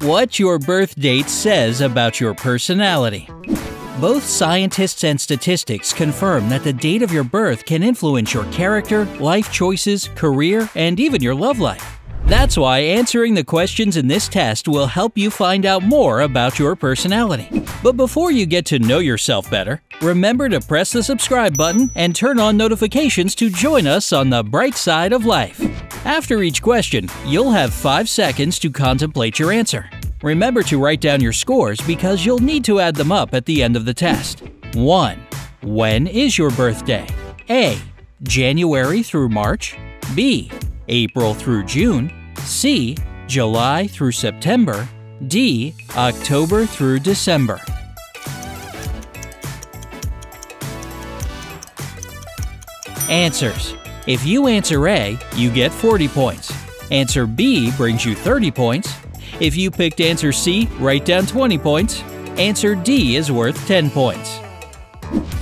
What your birth date says about your personality. Both scientists and statistics confirm that the date of your birth can influence your character, life choices, career, and even your love life. That's why answering the questions in this test will help you find out more about your personality. But before you get to know yourself better, remember to press the subscribe button and turn on notifications to join us on the bright side of life. After each question, you'll have 5 seconds to contemplate your answer. Remember to write down your scores because you'll need to add them up at the end of the test. 1. When is your birthday? A. January through March. B. April through June. C. July through September. D. October through December. Answers. If you answer A, you get 40 points. Answer B brings you 30 points. If you picked answer C, write down 20 points. Answer D is worth 10 points.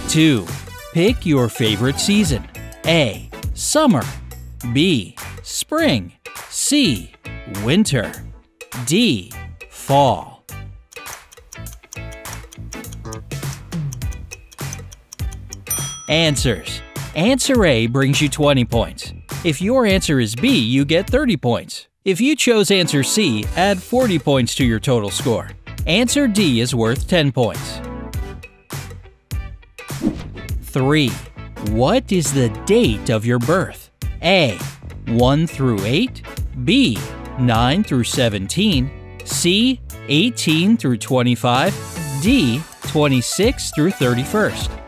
2. Pick your favorite season. A. Summer. B. Spring. C. Winter. D. Fall. Answers. Answer A brings you 20 points. If your answer is B, you get 30 points. If you chose answer C, add 40 points to your total score. Answer D is worth 10 points. 3. What is the date of your birth? A. 1 through 8, B. 9 through 17, C. 18 through 25, D. 26 through 31st.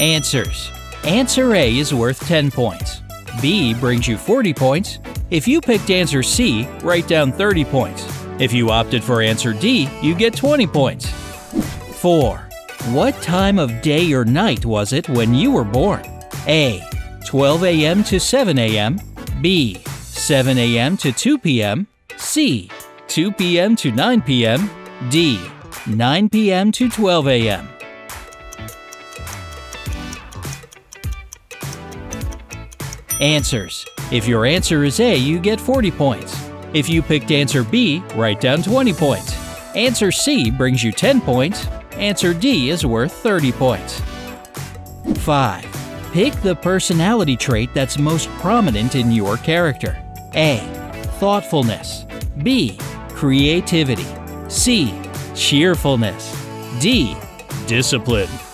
Answers. Answer A is worth 10 points. B brings you 40 points. If you picked answer C, write down 30 points. If you opted for answer D, you get 20 points. 4. What time of day or night was it when you were born? A. 12 a.m. to 7 a.m. B. 7 a.m. to 2 p.m. C. 2 p.m. to 9 p.m. D. 9 p.m. to 12 a.m. Answers. If your answer is A, you get 40 points. If you picked answer B, write down 20 points. Answer C brings you 10 points. Answer D is worth 30 points. 5. Pick the personality trait that's most prominent in your character. A. Thoughtfulness. B. Creativity. C. Cheerfulness. D. Discipline.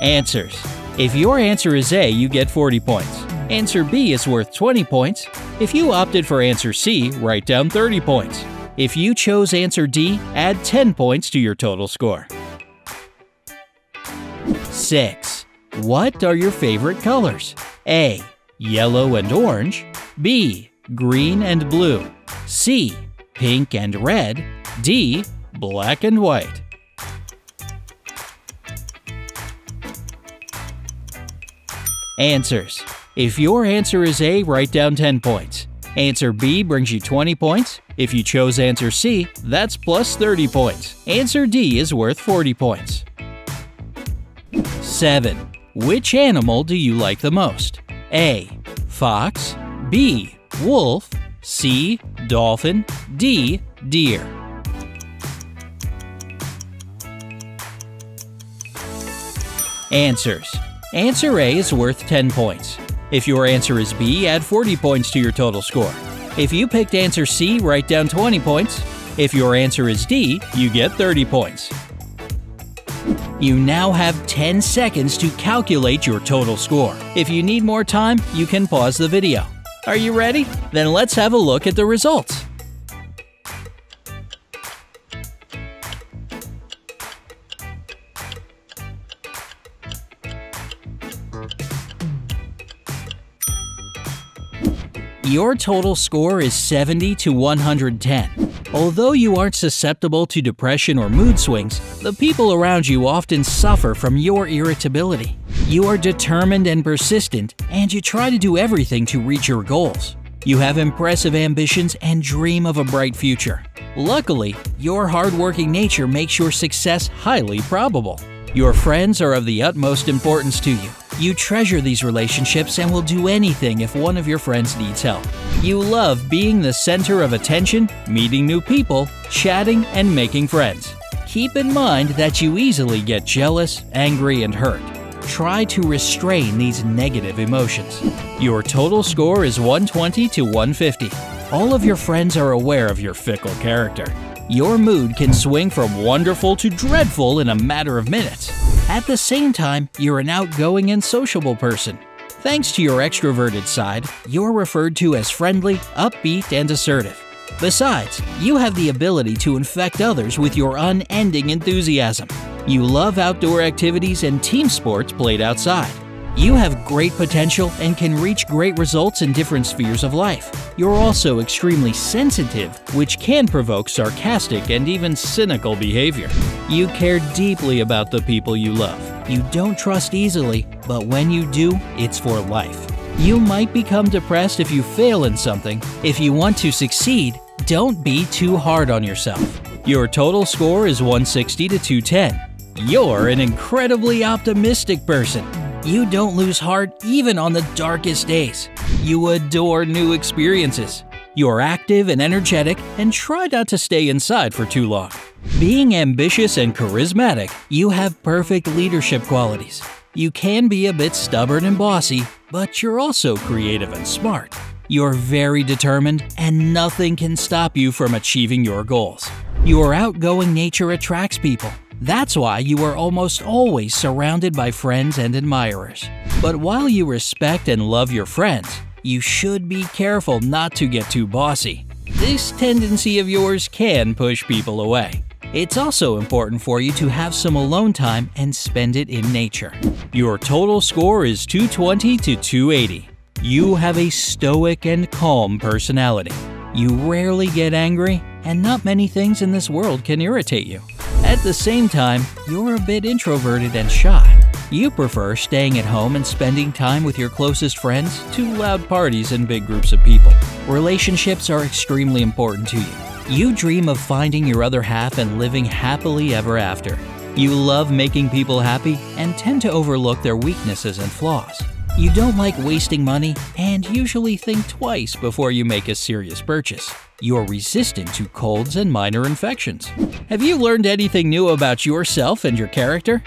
Answers. If your answer is A, you get 40 points. Answer B is worth 20 points. If you opted for answer C, write down 30 points. If you chose answer D, add 10 points to your total score. 6. What are your favorite colors? A. Yellow and orange. B. Green and blue. C. Pink and red. D. Black and white. Answers If your answer is A, write down 10 points. Answer B brings you 20 points. If you chose answer C, that's plus 30 points. Answer D is worth 40 points. 7. Which animal do you like the most? A. Fox B. Wolf C. Dolphin D. Deer Answers Answer A is worth 10 points. If your answer is B, add 40 points to your total score. If you picked answer C, write down 20 points. If your answer is D, you get 30 points. You now have 10 seconds to calculate your total score. If you need more time, you can pause the video. Are you ready? Then let's have a look at the results. Your total score is 70 to 110. Although you aren't susceptible to depression or mood swings, the people around you often suffer from your irritability. You are determined and persistent, and you try to do everything to reach your goals. You have impressive ambitions and dream of a bright future. Luckily, your hardworking nature makes your success highly probable. Your friends are of the utmost importance to you. You treasure these relationships and will do anything if one of your friends needs help. You love being the center of attention, meeting new people, chatting, and making friends. Keep in mind that you easily get jealous, angry, and hurt. Try to restrain these negative emotions. Your total score is 120 to 150. All of your friends are aware of your fickle character. Your mood can swing from wonderful to dreadful in a matter of minutes. At the same time, you're an outgoing and sociable person. Thanks to your extroverted side, you're referred to as friendly, upbeat, and assertive. Besides, you have the ability to infect others with your unending enthusiasm. You love outdoor activities and team sports played outside. You have great potential and can reach great results in different spheres of life. You're also extremely sensitive, which can provoke sarcastic and even cynical behavior. You care deeply about the people you love. You don't trust easily, but when you do, it's for life. You might become depressed if you fail in something. If you want to succeed, don't be too hard on yourself. Your total score is 160 to 210. You're an incredibly optimistic person. You don't lose heart even on the darkest days. You adore new experiences. You're active and energetic and try not to stay inside for too long. Being ambitious and charismatic, you have perfect leadership qualities. You can be a bit stubborn and bossy, but you're also creative and smart. You're very determined, and nothing can stop you from achieving your goals. Your outgoing nature attracts people, that's why you are almost always surrounded by friends and admirers. But while you respect and love your friends, you should be careful not to get too bossy. This tendency of yours can push people away. It's also important for you to have some alone time and spend it in nature. Your total score is 220 to 280. You have a stoic and calm personality. You rarely get angry, and not many things in this world can irritate you. At the same time, you're a bit introverted and shy. You prefer staying at home and spending time with your closest friends to loud parties and big groups of people. Relationships are extremely important to you. You dream of finding your other half and living happily ever after. You love making people happy and tend to overlook their weaknesses and flaws. You don't like wasting money and usually think twice before you make a serious purchase. You're resistant to colds and minor infections. Have you learned anything new about yourself and your character?